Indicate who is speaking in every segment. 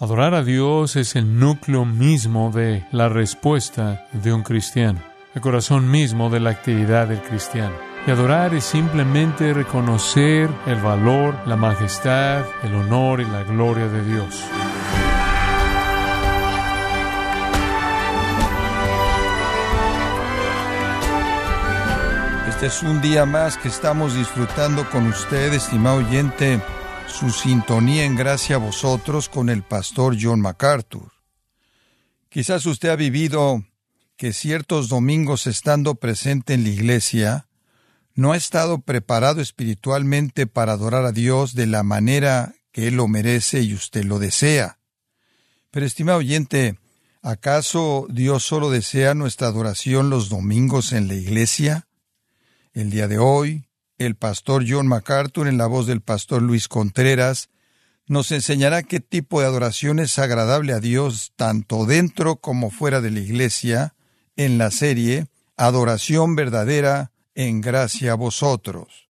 Speaker 1: Adorar a Dios es el núcleo mismo de la respuesta de un cristiano, el corazón mismo de la actividad del cristiano. Y adorar es simplemente reconocer el valor, la majestad, el honor y la gloria de Dios.
Speaker 2: Este es un día más que estamos disfrutando con usted, estimado oyente su sintonía en gracia a vosotros con el pastor John MacArthur. Quizás usted ha vivido que ciertos domingos estando presente en la iglesia, no ha estado preparado espiritualmente para adorar a Dios de la manera que Él lo merece y usted lo desea. Pero, estimado oyente, ¿acaso Dios solo desea nuestra adoración los domingos en la iglesia? El día de hoy, el pastor John MacArthur, en la voz del pastor Luis Contreras, nos enseñará qué tipo de adoración es agradable a Dios tanto dentro como fuera de la iglesia, en la serie Adoración verdadera en gracia a vosotros.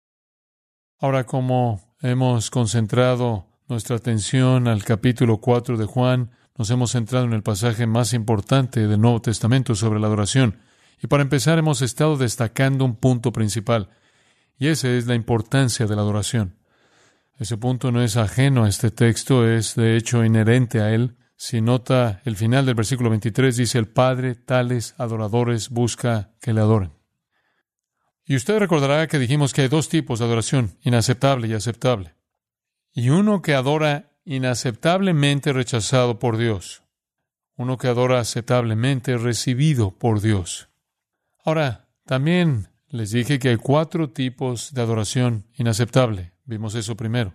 Speaker 1: Ahora, como hemos concentrado nuestra atención al capítulo 4 de Juan, nos hemos centrado en el pasaje más importante del Nuevo Testamento sobre la adoración. Y para empezar hemos estado destacando un punto principal. Y esa es la importancia de la adoración. Ese punto no es ajeno a este texto, es de hecho inherente a él. Si nota el final del versículo 23, dice el Padre, tales adoradores busca que le adoren. Y usted recordará que dijimos que hay dos tipos de adoración, inaceptable y aceptable. Y uno que adora inaceptablemente rechazado por Dios. Uno que adora aceptablemente recibido por Dios. Ahora, también les dije que hay cuatro tipos de adoración inaceptable. Vimos eso primero.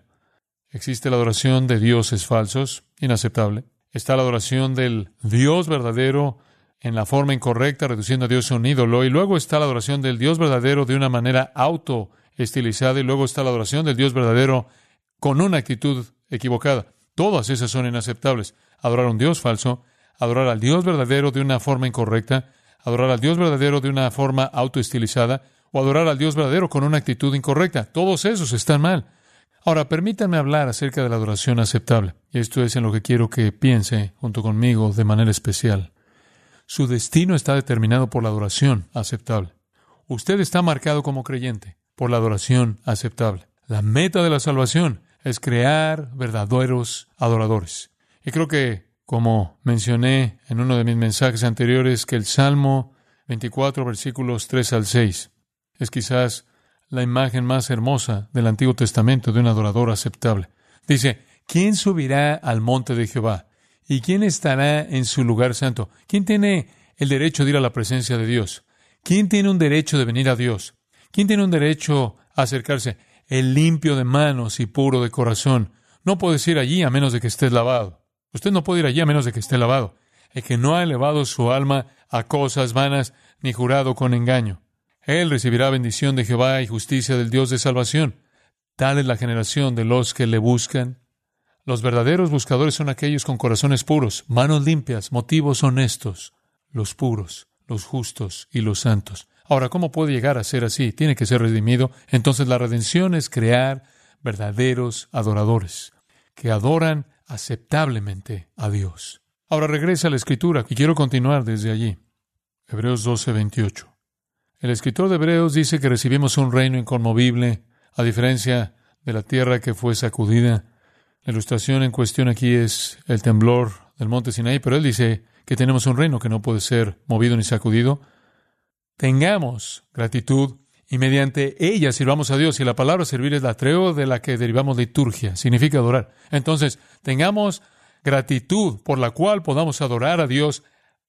Speaker 1: Existe la adoración de dioses falsos, inaceptable. Está la adoración del Dios verdadero en la forma incorrecta, reduciendo a Dios a un ídolo. Y luego está la adoración del Dios verdadero de una manera autoestilizada. Y luego está la adoración del Dios verdadero con una actitud equivocada. Todas esas son inaceptables. Adorar a un Dios falso, adorar al Dios verdadero de una forma incorrecta, adorar al Dios verdadero de una forma autoestilizada o adorar al Dios verdadero con una actitud incorrecta. Todos esos están mal. Ahora, permítanme hablar acerca de la adoración aceptable. Y esto es en lo que quiero que piense junto conmigo de manera especial. Su destino está determinado por la adoración aceptable. Usted está marcado como creyente por la adoración aceptable. La meta de la salvación es crear verdaderos adoradores. Y creo que como mencioné en uno de mis mensajes anteriores, que el Salmo 24, versículos 3 al 6, es quizás la imagen más hermosa del Antiguo Testamento de un adorador aceptable. Dice, ¿quién subirá al monte de Jehová? ¿Y quién estará en su lugar santo? ¿Quién tiene el derecho de ir a la presencia de Dios? ¿Quién tiene un derecho de venir a Dios? ¿Quién tiene un derecho a acercarse? El limpio de manos y puro de corazón. No puedes ir allí a menos de que estés lavado. Usted no puede ir allí a menos de que esté lavado. El que no ha elevado su alma a cosas vanas ni jurado con engaño. Él recibirá bendición de Jehová y justicia del Dios de salvación. Tal es la generación de los que le buscan. Los verdaderos buscadores son aquellos con corazones puros, manos limpias, motivos honestos, los puros, los justos y los santos. Ahora, ¿cómo puede llegar a ser así? Tiene que ser redimido. Entonces la redención es crear verdaderos adoradores, que adoran aceptablemente a Dios. Ahora regresa a la escritura y quiero continuar desde allí. Hebreos 12, 28. El escritor de Hebreos dice que recibimos un reino inconmovible, a diferencia de la tierra que fue sacudida. La ilustración en cuestión aquí es el temblor del monte Sinaí, pero él dice que tenemos un reino que no puede ser movido ni sacudido. Tengamos gratitud y mediante ella sirvamos a Dios. Y la palabra servir es la treo de la que derivamos liturgia, significa adorar. Entonces, tengamos gratitud por la cual podamos adorar a Dios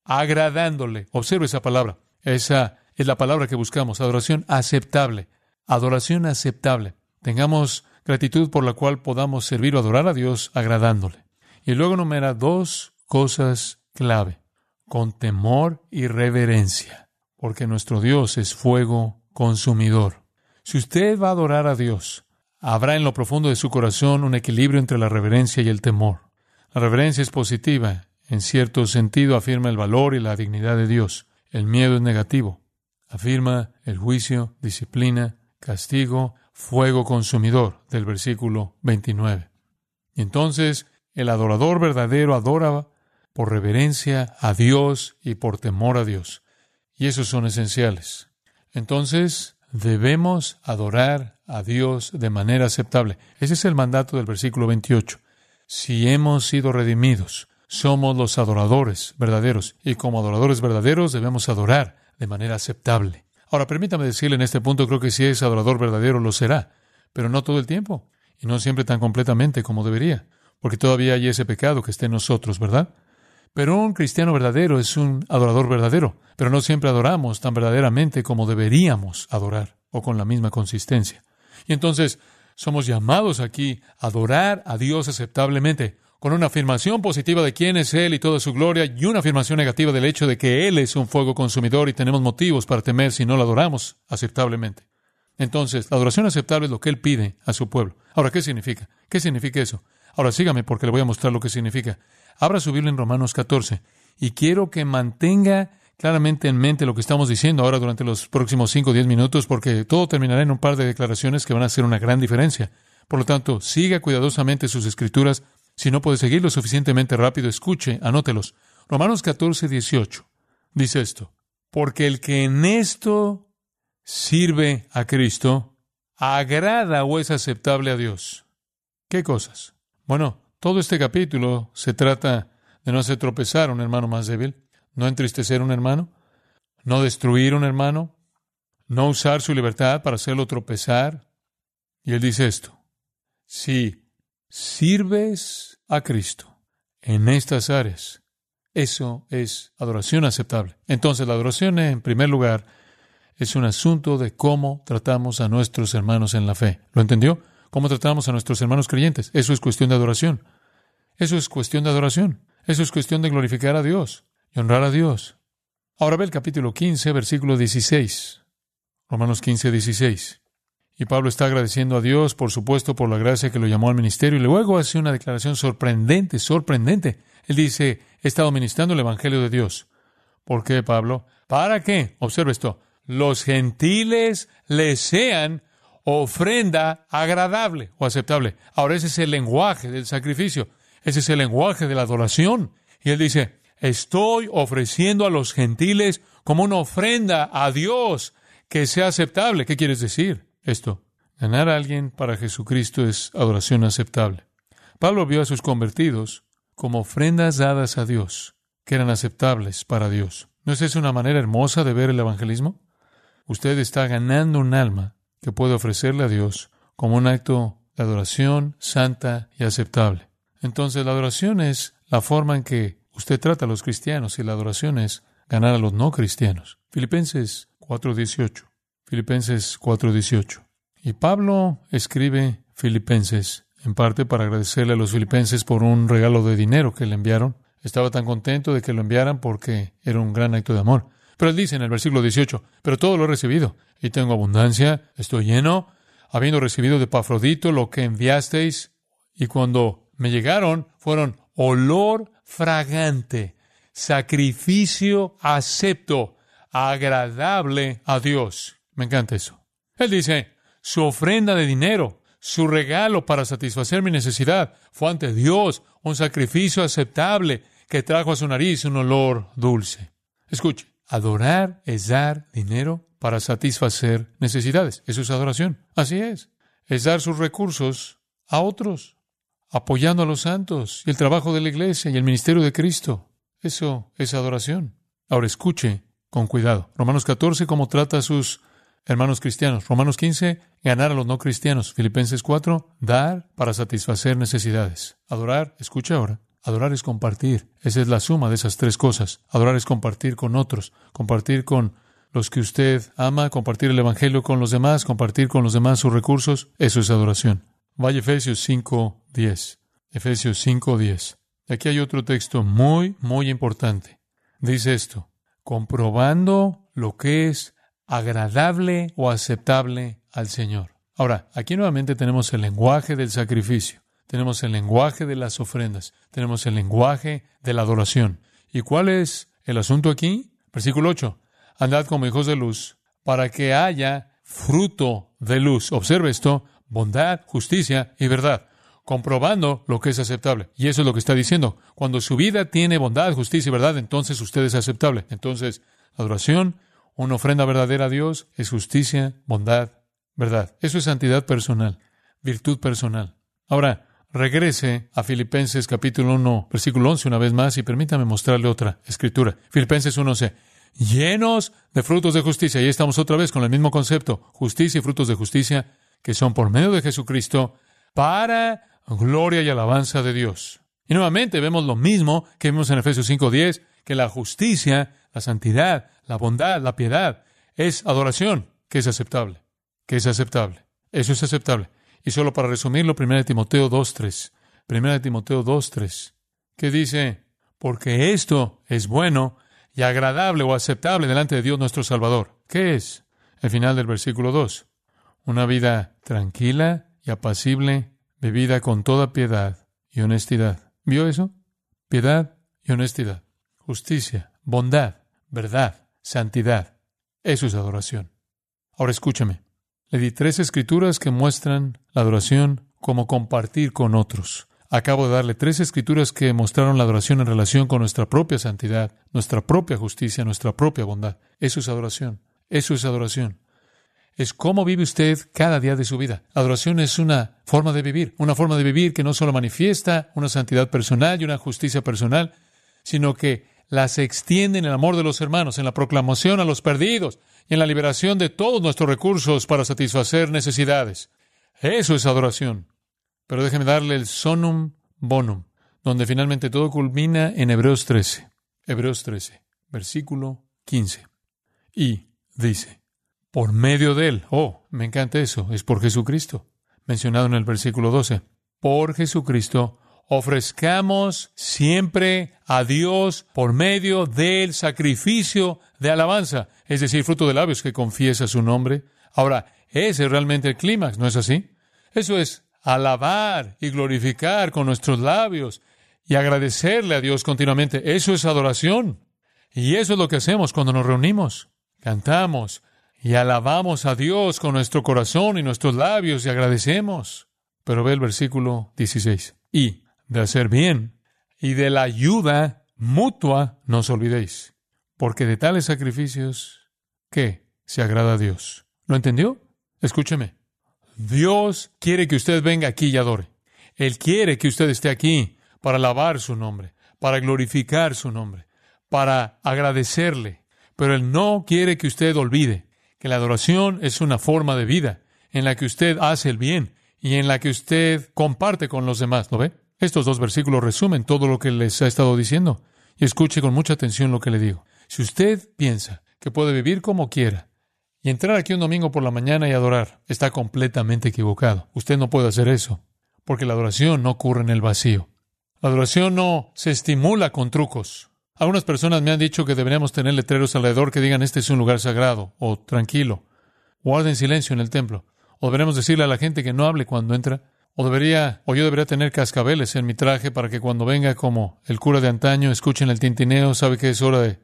Speaker 1: agradándole. Observe esa palabra. Esa es la palabra que buscamos, adoración aceptable. Adoración aceptable. Tengamos gratitud por la cual podamos servir o adorar a Dios agradándole. Y luego numera dos cosas clave, con temor y reverencia, porque nuestro Dios es fuego consumidor. Si usted va a adorar a Dios, habrá en lo profundo de su corazón un equilibrio entre la reverencia y el temor. La reverencia es positiva, en cierto sentido afirma el valor y la dignidad de Dios. El miedo es negativo, afirma el juicio, disciplina, castigo, fuego consumidor del versículo 29. Y entonces El adorador verdadero adora por reverencia a Dios y por temor a Dios. Y esos son esenciales. Entonces, debemos adorar a Dios de manera aceptable. Ese es el mandato del versículo 28. Si hemos sido redimidos, somos los adoradores verdaderos y como adoradores verdaderos debemos adorar de manera aceptable. Ahora, permítame decirle en este punto, creo que si es adorador verdadero lo será, pero no todo el tiempo y no siempre tan completamente como debería, porque todavía hay ese pecado que está en nosotros, ¿verdad? Pero un cristiano verdadero es un adorador verdadero, pero no siempre adoramos tan verdaderamente como deberíamos adorar o con la misma consistencia. Y entonces somos llamados aquí a adorar a Dios aceptablemente, con una afirmación positiva de quién es Él y toda su gloria, y una afirmación negativa del hecho de que Él es un fuego consumidor y tenemos motivos para temer si no lo adoramos aceptablemente. Entonces, la adoración aceptable es lo que Él pide a su pueblo. Ahora, ¿qué significa? ¿Qué significa eso? Ahora sígame porque le voy a mostrar lo que significa. Abra su Biblia en Romanos 14 y quiero que mantenga claramente en mente lo que estamos diciendo ahora durante los próximos 5 o 10 minutos porque todo terminará en un par de declaraciones que van a hacer una gran diferencia. Por lo tanto, siga cuidadosamente sus escrituras si no puede seguirlo suficientemente rápido, escuche, anótelos. Romanos 14, 18 dice esto. Porque el que en esto sirve a Cristo, agrada o es aceptable a Dios. ¿Qué cosas? Bueno, todo este capítulo se trata de no hacer tropezar a un hermano más débil, no entristecer a un hermano, no destruir a un hermano, no usar su libertad para hacerlo tropezar. Y él dice esto, sí sirves a Cristo en estas áreas, eso es adoración aceptable. Entonces, la adoración, en primer lugar, es un asunto de cómo tratamos a nuestros hermanos en la fe. ¿Lo entendió? ¿Cómo tratamos a nuestros hermanos creyentes? Eso es cuestión de adoración. Eso es cuestión de adoración. Eso es cuestión de glorificar a Dios y honrar a Dios. Ahora ve el capítulo 15, versículo 16. Romanos 15, 16. Y Pablo está agradeciendo a Dios, por supuesto, por la gracia que lo llamó al ministerio. Y luego hace una declaración sorprendente, sorprendente. Él dice, he estado ministrando el Evangelio de Dios. ¿Por qué, Pablo? ¿Para qué? Observe esto. Los gentiles le sean ofrenda agradable o aceptable. Ahora ese es el lenguaje del sacrificio. Ese es el lenguaje de la adoración. Y él dice, estoy ofreciendo a los gentiles como una ofrenda a Dios que sea aceptable. ¿Qué quieres decir? Esto, ganar a alguien para Jesucristo es adoración aceptable. Pablo vio a sus convertidos como ofrendas dadas a Dios, que eran aceptables para Dios. ¿No es eso una manera hermosa de ver el evangelismo? Usted está ganando un alma que puede ofrecerle a Dios como un acto de adoración santa y aceptable. Entonces la adoración es la forma en que usted trata a los cristianos y la adoración es ganar a los no cristianos. Filipenses 4:18. Filipenses 4:18. Y Pablo escribe Filipenses en parte para agradecerle a los filipenses por un regalo de dinero que le enviaron. Estaba tan contento de que lo enviaran porque era un gran acto de amor. Pero él dice en el versículo 18, pero todo lo he recibido y tengo abundancia, estoy lleno, habiendo recibido de Pafrodito lo que enviasteis, y cuando me llegaron fueron olor fragante, sacrificio acepto, agradable a Dios. Me encanta eso. Él dice, su ofrenda de dinero, su regalo para satisfacer mi necesidad, fue ante Dios un sacrificio aceptable que trajo a su nariz un olor dulce. Escuche, adorar es dar dinero para satisfacer necesidades. Eso es adoración. Así es. Es dar sus recursos a otros, apoyando a los santos y el trabajo de la iglesia y el ministerio de Cristo. Eso es adoración. Ahora escuche con cuidado. Romanos 14, cómo trata a sus hermanos cristianos. Romanos 15, ganar a los no cristianos. Filipenses 4, dar para satisfacer necesidades. Adorar, escucha ahora. Adorar es compartir. Esa es la suma de esas tres cosas. Adorar es compartir con otros, compartir con los que usted ama, compartir el Evangelio con los demás, compartir con los demás sus recursos. Eso es adoración. Vaya Efesios 5, 10. Efesios 5, 10. Aquí hay otro texto muy, muy importante. Dice esto, comprobando lo que es agradable o aceptable al Señor. Ahora, aquí nuevamente tenemos el lenguaje del sacrificio, tenemos el lenguaje de las ofrendas, tenemos el lenguaje de la adoración. ¿Y cuál es el asunto aquí? Versículo 8. Andad como hijos de luz para que haya fruto de luz. Observe esto, bondad, justicia y verdad. comprobando lo que es aceptable. Y eso es lo que está diciendo. Cuando su vida tiene bondad, justicia y verdad, entonces usted es aceptable. Entonces, adoración, una ofrenda verdadera a Dios, es justicia, bondad, verdad. Eso es santidad personal, virtud personal. Ahora, regrese a Filipenses capítulo 1, versículo 11 una vez más y permítame mostrarle otra escritura. Filipenses 1.11. Llenos de frutos de justicia. Y estamos otra vez con el mismo concepto. Justicia y frutos de justicia que son por medio de Jesucristo para gloria y alabanza de Dios. Y nuevamente vemos lo mismo que vimos en Efesios 5.10, que la justicia, la santidad, la bondad, la piedad, es adoración, que es aceptable, que es aceptable. Eso es aceptable. Y solo para resumirlo, 1 Timoteo 2.3, 1 Timoteo 2.3, que dice, porque esto es bueno y agradable o aceptable delante de Dios nuestro Salvador. ¿Qué es? El final del versículo 2. Una vida tranquila y apacible bebida con toda piedad y honestidad. ¿Vio eso? Piedad y honestidad. Justicia, bondad, verdad, santidad. Eso es adoración. Ahora escúchame. Le di tres escrituras que muestran la adoración como compartir con otros. Acabo de darle tres escrituras que mostraron la adoración en relación con nuestra propia santidad, nuestra propia justicia, nuestra propia bondad. Eso es adoración. Eso es adoración es cómo vive usted cada día de su vida. Adoración es una forma de vivir, una forma de vivir que no solo manifiesta una santidad personal y una justicia personal, sino que las extiende en el amor de los hermanos, en la proclamación a los perdidos y en la liberación de todos nuestros recursos para satisfacer necesidades. Eso es adoración. Pero déjeme darle el sonum bonum, donde finalmente todo culmina en Hebreos 13. Hebreos 13, versículo 15. Y dice, por medio de Él. Oh, me encanta eso, es por Jesucristo. Mencionado en el versículo 12. Por Jesucristo ofrezcamos siempre a Dios por medio del sacrificio de alabanza, es decir, fruto de labios que confiesa su nombre. Ahora, ese es realmente el clímax, ¿no es así? Eso es alabar y glorificar con nuestros labios y agradecerle a Dios continuamente. Eso es adoración. Y eso es lo que hacemos cuando nos reunimos. Cantamos, y alabamos a Dios con nuestro corazón y nuestros labios y agradecemos. Pero ve el versículo 16. Y de hacer bien y de la ayuda mutua no os olvidéis, porque de tales sacrificios, ¿qué? Se agrada a Dios. ¿Lo entendió? Escúcheme. Dios quiere que usted venga aquí y adore. Él quiere que usted esté aquí para alabar su nombre, para glorificar su nombre, para agradecerle. Pero Él no quiere que usted olvide que la adoración es una forma de vida en la que usted hace el bien y en la que usted comparte con los demás. ¿Lo ve? Estos dos versículos resumen todo lo que les ha estado diciendo. Y escuche con mucha atención lo que le digo. Si usted piensa que puede vivir como quiera y entrar aquí un domingo por la mañana y adorar, está completamente equivocado. Usted no puede hacer eso, porque la adoración no ocurre en el vacío. La adoración no se estimula con trucos. Algunas personas me han dicho que deberíamos tener letreros alrededor que digan este es un lugar sagrado o tranquilo. Guarden silencio en el templo. O deberemos decirle a la gente que no hable cuando entra. O debería, o yo debería tener cascabeles en mi traje para que cuando venga como el cura de antaño escuchen el tintineo, sabe que es hora de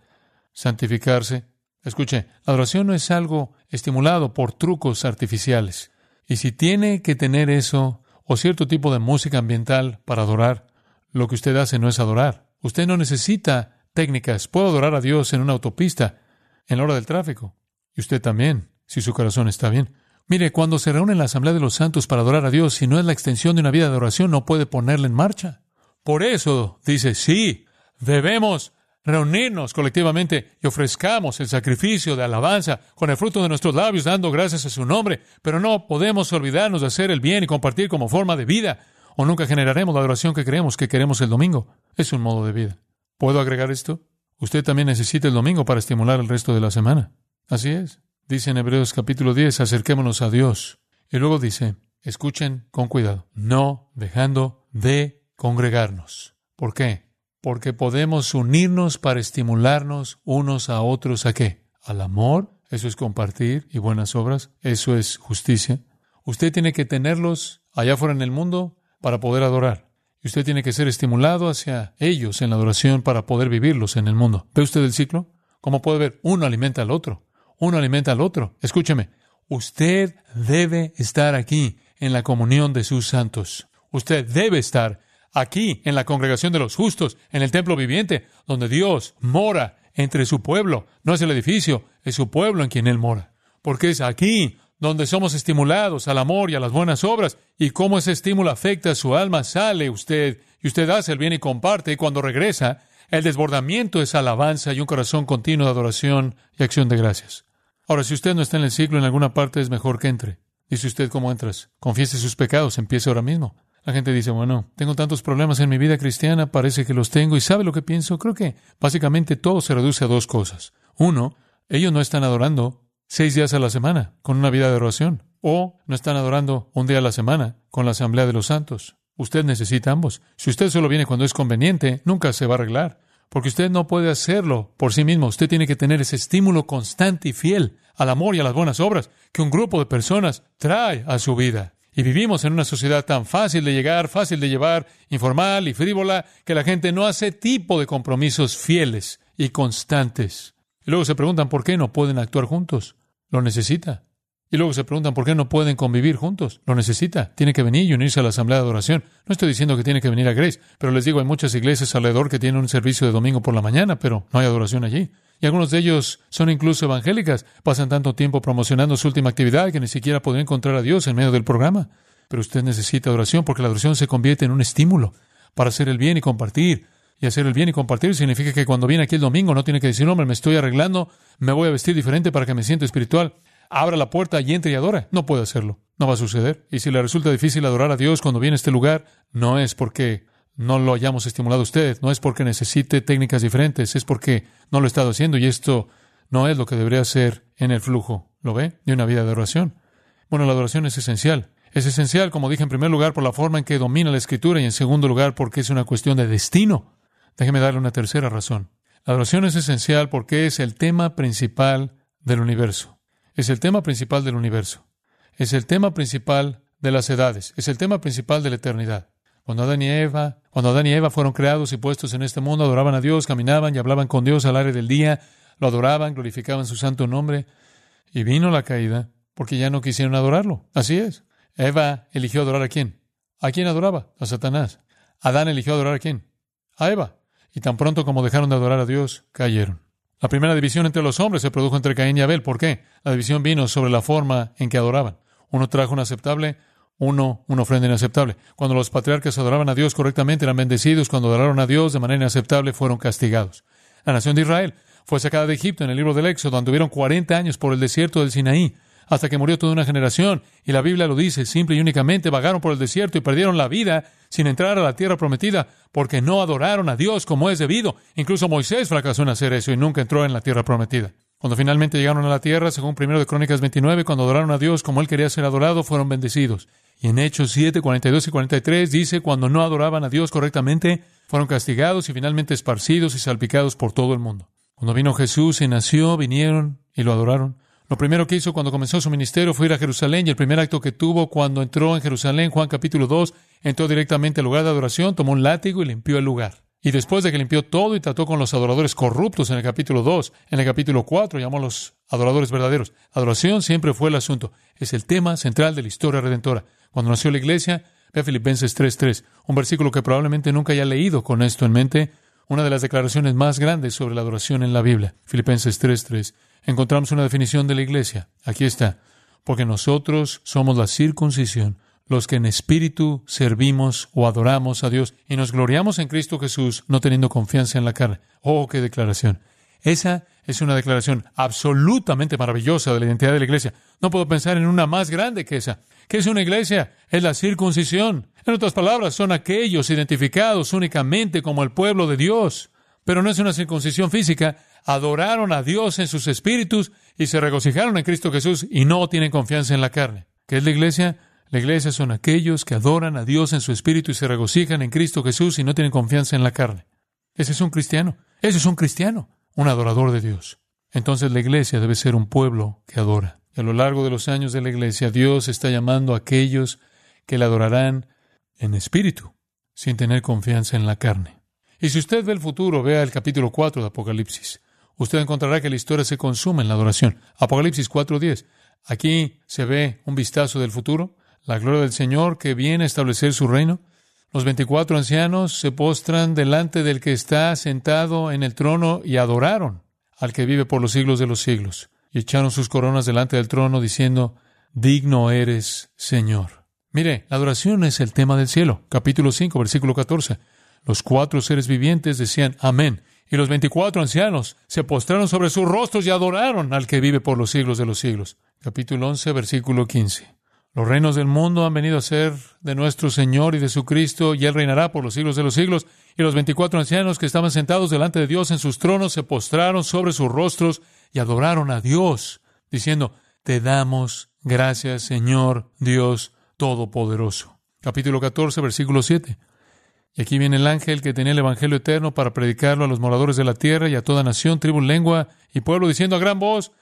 Speaker 1: santificarse. Escuche, la adoración no es algo estimulado por trucos artificiales. Y si tiene que tener eso o cierto tipo de música ambiental para adorar, lo que usted hace no es adorar. Usted no necesita técnicas. Puedo adorar a Dios en una autopista, en la hora del tráfico. Y usted también, si su corazón está bien. Mire, cuando se reúne la Asamblea de los Santos para adorar a Dios, si no es la extensión de una vida de adoración, no puede ponerla en marcha. Por eso dice, sí, debemos reunirnos colectivamente y ofrezcamos el sacrificio de alabanza con el fruto de nuestros labios, dando gracias a su nombre, pero no podemos olvidarnos de hacer el bien y compartir como forma de vida, o nunca generaremos la adoración que creemos que queremos el domingo. Es un modo de vida. ¿Puedo agregar esto? Usted también necesita el domingo para estimular el resto de la semana. Así es. Dice en Hebreos capítulo 10, acerquémonos a Dios. Y luego dice, escuchen con cuidado, no dejando de congregarnos. ¿Por qué? Porque podemos unirnos para estimularnos unos a otros a qué? Al amor, eso es compartir y buenas obras, eso es justicia. Usted tiene que tenerlos allá afuera en el mundo para poder adorar. Y usted tiene que ser estimulado hacia ellos en la adoración para poder vivirlos en el mundo. ¿Ve usted el ciclo? Como puede ver, uno alimenta al otro, uno alimenta al otro. Escúcheme, usted debe estar aquí en la comunión de sus santos. Usted debe estar aquí en la congregación de los justos, en el templo viviente, donde Dios mora entre su pueblo. No es el edificio, es su pueblo en quien Él mora. Porque es aquí donde somos estimulados al amor y a las buenas obras. Y cómo ese estímulo afecta a su alma, sale usted y usted hace el bien y comparte. Y cuando regresa, el desbordamiento es alabanza y un corazón continuo de adoración y acción de gracias. Ahora, si usted no está en el ciclo en alguna parte, es mejor que entre. Dice usted, ¿cómo entras? Confiese sus pecados, empiece ahora mismo. La gente dice, bueno, tengo tantos problemas en mi vida cristiana, parece que los tengo, y ¿sabe lo que pienso? Creo que básicamente todo se reduce a dos cosas. Uno, ellos no están adorando seis días a la semana con una vida de oración, o no están adorando un día a la semana con la Asamblea de los Santos. Usted necesita ambos. Si usted solo viene cuando es conveniente, nunca se va a arreglar, porque usted no puede hacerlo por sí mismo. Usted tiene que tener ese estímulo constante y fiel al amor y a las buenas obras que un grupo de personas trae a su vida. Y vivimos en una sociedad tan fácil de llegar, fácil de llevar, informal y frívola, que la gente no hace tipo de compromisos fieles y constantes. Y luego se preguntan por qué no pueden actuar juntos. Lo necesita. Y luego se preguntan por qué no pueden convivir juntos. Lo necesita. Tiene que venir y unirse a la asamblea de adoración. No estoy diciendo que tiene que venir a Grace, pero les digo, hay muchas iglesias alrededor que tienen un servicio de domingo por la mañana, pero no hay adoración allí. Y algunos de ellos son incluso evangélicas, pasan tanto tiempo promocionando su última actividad que ni siquiera podrían encontrar a Dios en medio del programa. Pero usted necesita adoración porque la adoración se convierte en un estímulo para hacer el bien y compartir. Y hacer el bien y compartir significa que cuando viene aquí el domingo no tiene que decir, hombre, me estoy arreglando, me voy a vestir diferente para que me sienta espiritual. Abra la puerta y entre y adora. No puede hacerlo. No va a suceder. Y si le resulta difícil adorar a Dios cuando viene a este lugar, no es porque no lo hayamos estimulado usted, no es porque necesite técnicas diferentes, es porque no lo ha estado haciendo y esto no es lo que debería ser en el flujo, ¿lo ve? De una vida de adoración. Bueno, la adoración es esencial. Es esencial, como dije en primer lugar, por la forma en que domina la escritura y en segundo lugar porque es una cuestión de destino. Déjeme darle una tercera razón. La adoración es esencial porque es el tema principal del universo. Es el tema principal del universo. Es el tema principal de las edades. Es el tema principal de la eternidad. Cuando Adán y Eva, cuando Adán y Eva fueron creados y puestos en este mundo, adoraban a Dios, caminaban y hablaban con Dios al aire del día, lo adoraban, glorificaban su santo nombre, y vino la caída porque ya no quisieron adorarlo. Así es. Eva eligió adorar a quién? ¿A quién adoraba? A Satanás. Adán eligió adorar a quién? A Eva. Y tan pronto como dejaron de adorar a Dios, cayeron. La primera división entre los hombres se produjo entre Caín y Abel. ¿Por qué? La división vino sobre la forma en que adoraban. Uno trajo un aceptable uno, una ofrenda inaceptable. Cuando los patriarcas adoraban a Dios correctamente, eran bendecidos. Cuando adoraron a Dios de manera inaceptable, fueron castigados. La nación de Israel fue sacada de Egipto en el libro del Éxodo. Anduvieron 40 años por el desierto del Sinaí, hasta que murió toda una generación. Y la Biblia lo dice, simple y únicamente vagaron por el desierto y perdieron la vida sin entrar a la tierra prometida, porque no adoraron a Dios como es debido. Incluso Moisés fracasó en hacer eso y nunca entró en la tierra prometida. Cuando finalmente llegaron a la tierra, según primero de Crónicas 29, cuando adoraron a Dios como él quería ser adorado, fueron bendecidos. Y en Hechos 7, 42 y 43 dice, cuando no adoraban a Dios correctamente, fueron castigados y finalmente esparcidos y salpicados por todo el mundo. Cuando vino Jesús y nació, vinieron y lo adoraron. Lo primero que hizo cuando comenzó su ministerio fue ir a Jerusalén y el primer acto que tuvo cuando entró en Jerusalén, Juan capítulo 2, entró directamente al lugar de adoración, tomó un látigo y limpió el lugar. Y después de que limpió todo y trató con los adoradores corruptos en el capítulo 2, en el capítulo 4 llamó a los adoradores verdaderos. Adoración siempre fue el asunto. Es el tema central de la historia redentora. Cuando nació la iglesia, ve Filipenses 3.3, un versículo que probablemente nunca haya leído con esto en mente, una de las declaraciones más grandes sobre la adoración en la Biblia. Filipenses 3.3. Encontramos una definición de la iglesia. Aquí está. Porque nosotros somos la circuncisión los que en espíritu servimos o adoramos a Dios y nos gloriamos en Cristo Jesús, no teniendo confianza en la carne. Oh, qué declaración. Esa es una declaración absolutamente maravillosa de la identidad de la iglesia. No puedo pensar en una más grande que esa. ¿Qué es una iglesia? Es la circuncisión. En otras palabras, son aquellos identificados únicamente como el pueblo de Dios. Pero no es una circuncisión física. Adoraron a Dios en sus espíritus y se regocijaron en Cristo Jesús y no tienen confianza en la carne. ¿Qué es la iglesia? La iglesia son aquellos que adoran a Dios en su espíritu y se regocijan en Cristo Jesús y no tienen confianza en la carne. Ese es un cristiano. Ese es un cristiano, un adorador de Dios. Entonces la iglesia debe ser un pueblo que adora. Y a lo largo de los años de la iglesia, Dios está llamando a aquellos que le adorarán en espíritu, sin tener confianza en la carne. Y si usted ve el futuro, vea el capítulo 4 de Apocalipsis. Usted encontrará que la historia se consume en la adoración. Apocalipsis 4.10. Aquí se ve un vistazo del futuro la gloria del Señor que viene a establecer su reino. Los veinticuatro ancianos se postran delante del que está sentado en el trono y adoraron al que vive por los siglos de los siglos. Y echaron sus coronas delante del trono diciendo, Digno eres, Señor. Mire, la adoración es el tema del cielo. Capítulo 5, versículo 14. Los cuatro seres vivientes decían, Amén. Y los veinticuatro ancianos se postraron sobre sus rostros y adoraron al que vive por los siglos de los siglos. Capítulo 11, versículo 15. Los reinos del mundo han venido a ser de nuestro Señor y de su Cristo, y Él reinará por los siglos de los siglos. Y los veinticuatro ancianos que estaban sentados delante de Dios en sus tronos se postraron sobre sus rostros y adoraron a Dios, diciendo, Te damos gracias, Señor Dios Todopoderoso. Capítulo 14, versículo 7. Y aquí viene el ángel que tenía el Evangelio eterno para predicarlo a los moradores de la tierra y a toda nación, tribu, lengua y pueblo, diciendo a gran voz,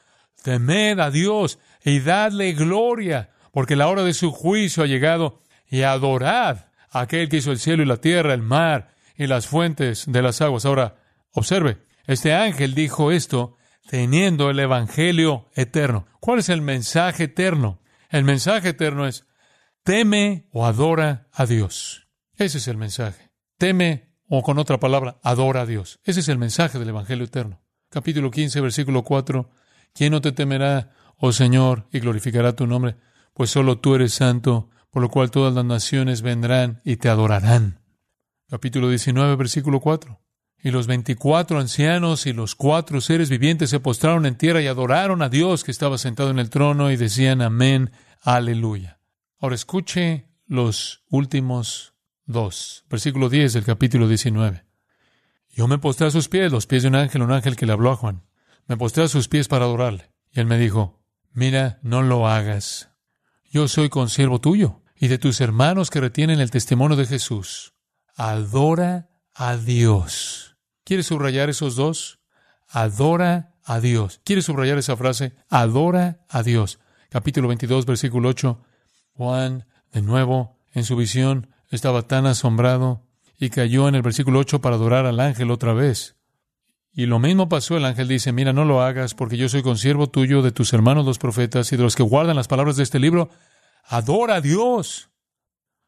Speaker 1: Temed a Dios y dadle gloria porque la hora de su juicio ha llegado, y adorad a aquel que hizo el cielo y la tierra, el mar y las fuentes de las aguas. Ahora, observe, este ángel dijo esto teniendo el Evangelio eterno. ¿Cuál es el mensaje eterno? El mensaje eterno es, teme o adora a Dios. Ese es el mensaje. Teme o con otra palabra, adora a Dios. Ese es el mensaje del Evangelio eterno. Capítulo 15, versículo 4. ¿Quién no te temerá, oh Señor, y glorificará tu nombre? pues solo tú eres santo, por lo cual todas las naciones vendrán y te adorarán. Capítulo 19, versículo 4. Y los veinticuatro ancianos y los cuatro seres vivientes se postraron en tierra y adoraron a Dios que estaba sentado en el trono y decían amén, aleluya. Ahora escuche los últimos dos. Versículo 10 del capítulo 19. Yo me postré a sus pies, los pies de un ángel, un ángel que le habló a Juan. Me postré a sus pies para adorarle. Y él me dijo, mira, no lo hagas. Yo soy consiervo tuyo y de tus hermanos que retienen el testimonio de Jesús. Adora a Dios. ¿Quieres subrayar esos dos? Adora a Dios. ¿Quieres subrayar esa frase? Adora a Dios. Capítulo 22, versículo 8. Juan, de nuevo, en su visión, estaba tan asombrado y cayó en el versículo 8 para adorar al ángel otra vez. Y lo mismo pasó, el ángel dice, mira, no lo hagas, porque yo soy consiervo tuyo de tus hermanos los profetas y de los que guardan las palabras de este libro. Adora a Dios.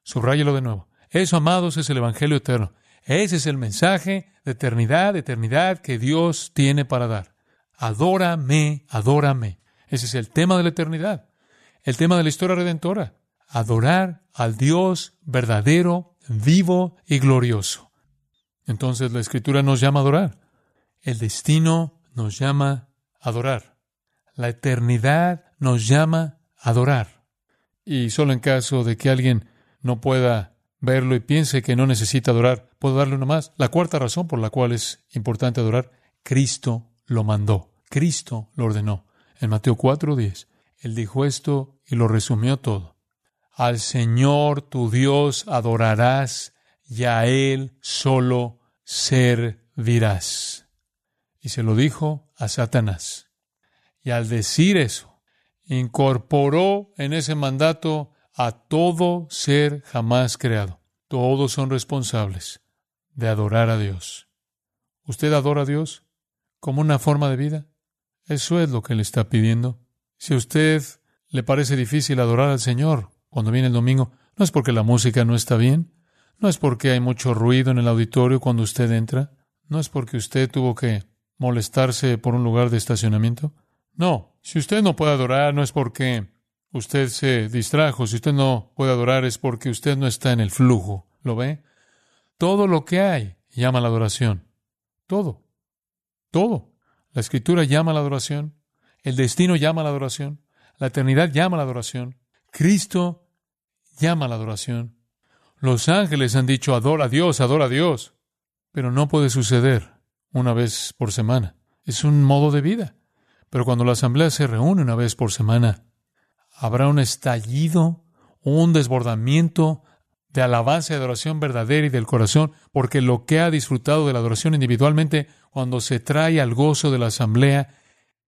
Speaker 1: Subráyelo de nuevo. Eso, amados, es el Evangelio eterno. Ese es el mensaje de eternidad, eternidad que Dios tiene para dar. Adórame, adórame. Ese es el tema de la eternidad. El tema de la historia redentora. Adorar al Dios verdadero, vivo y glorioso. Entonces la Escritura nos llama a adorar. El destino nos llama a adorar. La eternidad nos llama a adorar. Y solo en caso de que alguien no pueda verlo y piense que no necesita adorar, puedo darle una más. La cuarta razón por la cual es importante adorar, Cristo lo mandó. Cristo lo ordenó. En Mateo 4:10, Él dijo esto y lo resumió todo. Al Señor tu Dios adorarás y a Él solo servirás. Y se lo dijo a Satanás. Y al decir eso, incorporó en ese mandato a todo ser jamás creado. Todos son responsables de adorar a Dios. ¿Usted adora a Dios como una forma de vida? Eso es lo que le está pidiendo. Si a usted le parece difícil adorar al Señor cuando viene el domingo, no es porque la música no está bien, no es porque hay mucho ruido en el auditorio cuando usted entra, no es porque usted tuvo que molestarse por un lugar de estacionamiento? No, si usted no puede adorar no es porque usted se distrajo, si usted no puede adorar es porque usted no está en el flujo, ¿lo ve? Todo lo que hay llama a la adoración, todo, todo. La escritura llama a la adoración, el destino llama a la adoración, la eternidad llama a la adoración, Cristo llama a la adoración. Los ángeles han dicho, adora a Dios, adora a Dios, pero no puede suceder una vez por semana. Es un modo de vida. Pero cuando la asamblea se reúne una vez por semana, habrá un estallido, un desbordamiento de alabanza y adoración verdadera y del corazón, porque lo que ha disfrutado de la adoración individualmente, cuando se trae al gozo de la asamblea,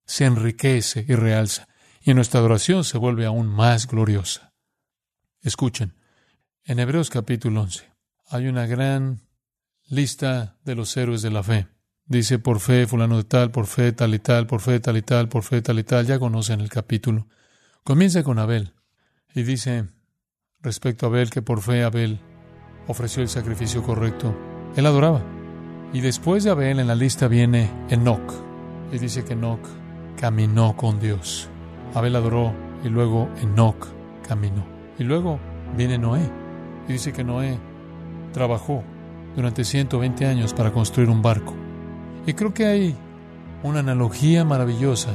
Speaker 1: se enriquece y realza, y nuestra adoración se vuelve aún más gloriosa. Escuchen, en Hebreos capítulo 11 hay una gran lista de los héroes de la fe. Dice por fe fulano de tal, por fe tal y tal, por fe tal y tal, por fe tal y tal. Ya conocen el capítulo. Comienza con Abel y dice respecto a Abel que por fe Abel ofreció el sacrificio correcto. Él adoraba. Y después de Abel en la lista viene Enoch. Y dice que Enoch caminó con Dios. Abel adoró y luego Enoch caminó. Y luego viene Noé. Y dice que Noé trabajó durante 120 años para construir un barco. Y creo que hay una analogía maravillosa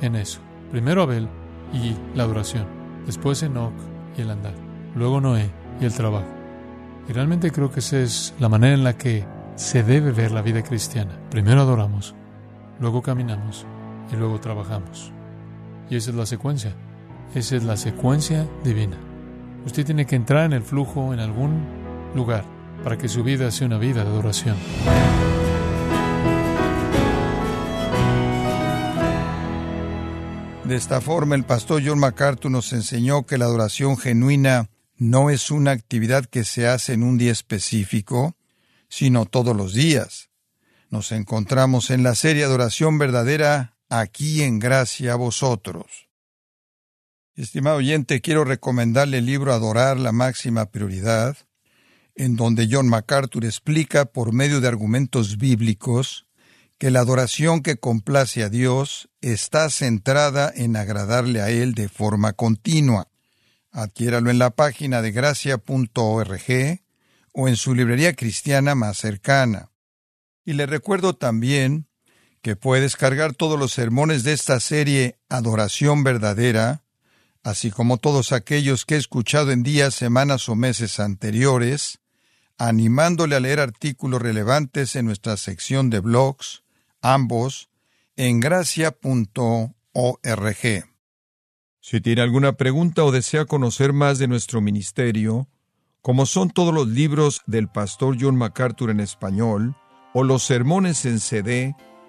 Speaker 1: en eso. Primero Abel y la adoración. Después Enoch y el andar. Luego Noé y el trabajo. Y realmente creo que esa es la manera en la que se debe ver la vida cristiana. Primero adoramos, luego caminamos y luego trabajamos. Y esa es la secuencia. Esa es la secuencia divina. Usted tiene que entrar en el flujo en algún lugar para que su vida sea una vida de adoración.
Speaker 3: De esta forma, el pastor John MacArthur nos enseñó que la adoración genuina no es una actividad que se hace en un día específico, sino todos los días. Nos encontramos en la serie Adoración Verdadera aquí en gracia a vosotros. Estimado oyente, quiero recomendarle el libro Adorar la máxima prioridad, en donde John MacArthur explica por medio de argumentos bíblicos que la adoración que complace a Dios está centrada en agradarle a Él de forma continua. Adquiéralo en la página de gracia.org o en su librería cristiana más cercana. Y le recuerdo también que puede descargar todos los sermones de esta serie Adoración Verdadera, así como todos aquellos que he escuchado en días, semanas o meses anteriores, animándole a leer artículos relevantes en nuestra sección de blogs, ambos en gracia.org. Si tiene alguna pregunta o desea conocer más de nuestro ministerio, como son todos los libros del pastor John MacArthur en español, o los sermones en CD,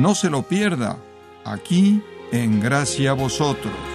Speaker 3: No se lo pierda, aquí en Gracia a Vosotros.